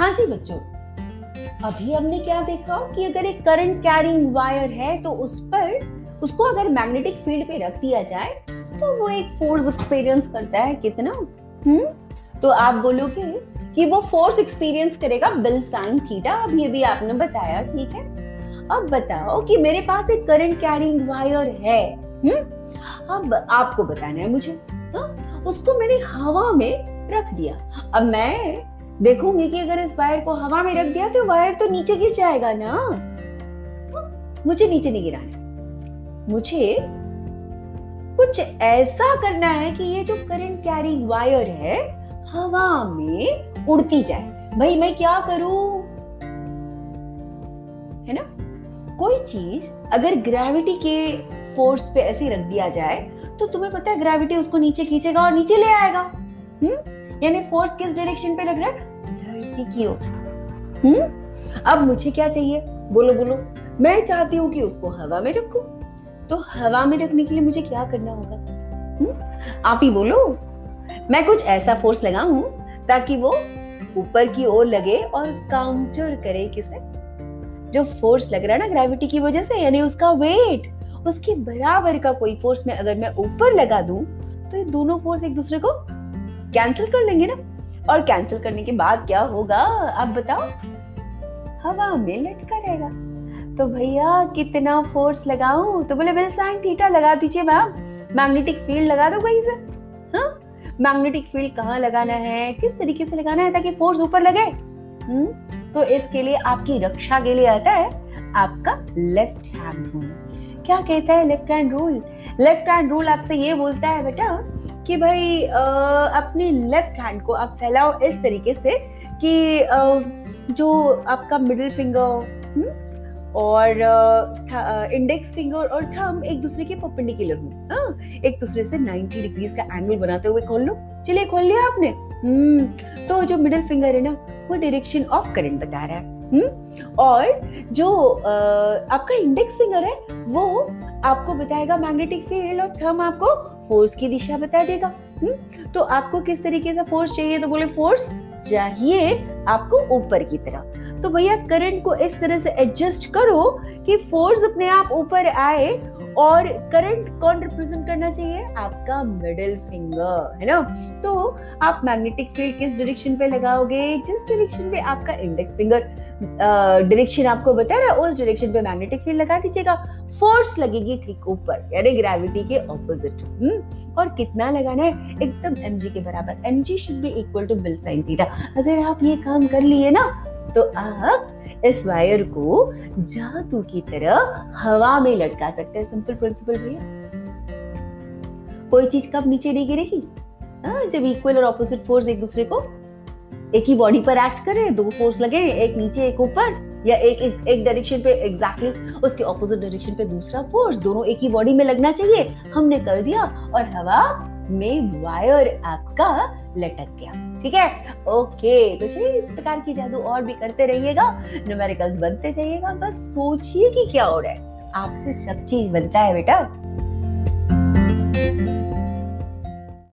हाँ जी बच्चों, अभी हमने क्या देखा कि अगर एक करंट कैरिंग वायर है तो उस पर उसको अगर मैग्नेटिक फ़ील्ड पे रख दिया जाए तो वो एक फोर्स एक्सपीरियंस करता है, कितना? हम्म? तो आप बोलोगे कि वो फोर्स एक्सपीरियंस करेगा बिल साइन थीटा अब ये भी आपने बताया, ठीक है? अब बताओ कि मेरे पास एक करंट कैरिंग वायर है हम्म? अब आपको बताना है मुझे, हा? उसको मैंने हवा में रख दिया। अब मैं देखूँगी कि अगर इस वायर को हवा में रख दिया तो वायर तो नीचे गिर जाएगा ना? मुझे नीचे नहीं गिराना मुझे कुछ ऐसा करना है कि ये जो करंट कैरिंग वायर है, हवा में उड़ती जाए। भाई, मैं क्या करूँ? है ना? कोई चीज़ अगर ग्रेविटी के फोर्स पे ऐसे रख दिया जाए तो तुम्हें पता है ग्रेविटी उसको नीचे खींचेगा और नीचे ले आएगा। हम्म? यानी फोर्स किस डायरेक्शन पे लग रहा है? धरती की ओर। हम्म? अब मुझे क्या चाहिए? बोलो बोलो। मैं चाहती हूँ कि उसको हवा में रखूँ। तो हवा में रखने के लिए मुझे क्या करना होगा? हम्म? आप ही बोलो। मैं कुछ ऐसा फोर्स लगाऊँ ताकि वो ऊपर की ओर लगे और काउंटर करे किसे? जो फोर्स लग रहा है ना ग्रेविटी की वजह से यानी उसका वेट उसके बराबर का कोई फोर्स में अगर मैं ऊपर लगा दूँ तो ये दोनों फोर्स एक दूसरे को कैंसिल कर लेंगे ना? और कैंसिल करने के बाद क्या होगा? आप बताओ। हवा में लटका रहेगा। तो भैया, कितना फोर्स लगाऊँ? तो बोले बिल साइन थीटा लगा दीजिए मैम मैग्नेटिक फ़ील्ड लगा दो कहीं से। हाँ? मैग्नेटिक फ़ील्ड कहाँ लगाना है? किस तरीके से लगाना है ताकि फोर्स ऊपर लगे? हम्म? तो इसके लिए आपकी रक्षा के लिए आता है आपका लेफ़्ट हैंड रूल क्या कहता है left hand rule left hand rule आपसे ये बोलता है, बेटा कि भाई अपने लेफ़्ट हैंड को आप फैलाओ इस तरीके से कि जो आपका मिडिल फिंगर और इंडेक्स फिंगर और थंब एक दूसरे के परपेंडिकुलर हो एक दूसरे से 90 डिग्रीज का एंगल बनाते हुए खोल लो। चलिए खोल लिया आपने। हम्म तो जो मिडिल फिंगर है ना वो डायरेक्शन ऑफ़ करंट बता रहा है हम्म और जो आ, आपका इंडेक्स फिंगर है वो आपको बताएगा मैग्नेटिक फ़ील्ड और थंब आपको फोर्स की दिशा बता देगा। हम्म? तो आपको किस तरीके से फोर्स चाहिए? तो बोले फोर्स चाहिए आपको ऊपर की तरफ़। तो भैया करंट को इस तरह से एडजस्ट करो कि फोर्स अपने आप ऊपर आए और करंट कौन रिप्रेजेंट करना चाहिए? आपका मिडिल फिंगर है ना? तो आप मैग्नेटिक फ़ील्ड किस डायरेक्शन पे लगाओगे? जिस डायरेक्शन पे आपका इंडेक्स फिंगर डायरेक्शन आपको बता रहा है, उस डायरेक्शन पे मैग्नेटिक फ़ील्ड लगा दीजिएगा। फोर्स लगेगी ठीक ऊपर, यानी ग्रेविटी के ऑपोजिट और कितना लगाना है? एकदम एम के बराबर। M g should be equal to BIL sine theta अगर आप ये काम कर लिए ना तो आप इस वायर को जादू की तरह हवा में लटका सकते हैं। सिंपल प्रिंसिपल भैया। कोई चीज़ कब नीचे नहीं गिरेगी? जब इक्वल और ऑपोजिट फोर्स एक दूसरे को, एक ही बॉडी पर एक्ट करे, दो फोर्स लगे, एक नीचे, एक ऊपर। या एक एक, एक डायरेक्शन पे एग्जैक्टली exactly उसके ऑपोजिट डायरेक्शन पे दूसरा फोर्स दोनों एक ही बॉडी में लगना चाहिए। हमने कर दिया और हवा में वायर आपका लटक गया। ठीक है? ओके तो चलिए इस प्रकार की जादू और भी करते रहिएगा। न्यूमेरिकल्स बनते जाइएगा। बस सोचिए कि क्या हो रहा है। आपसे सब चीज़ बनता है बेटा।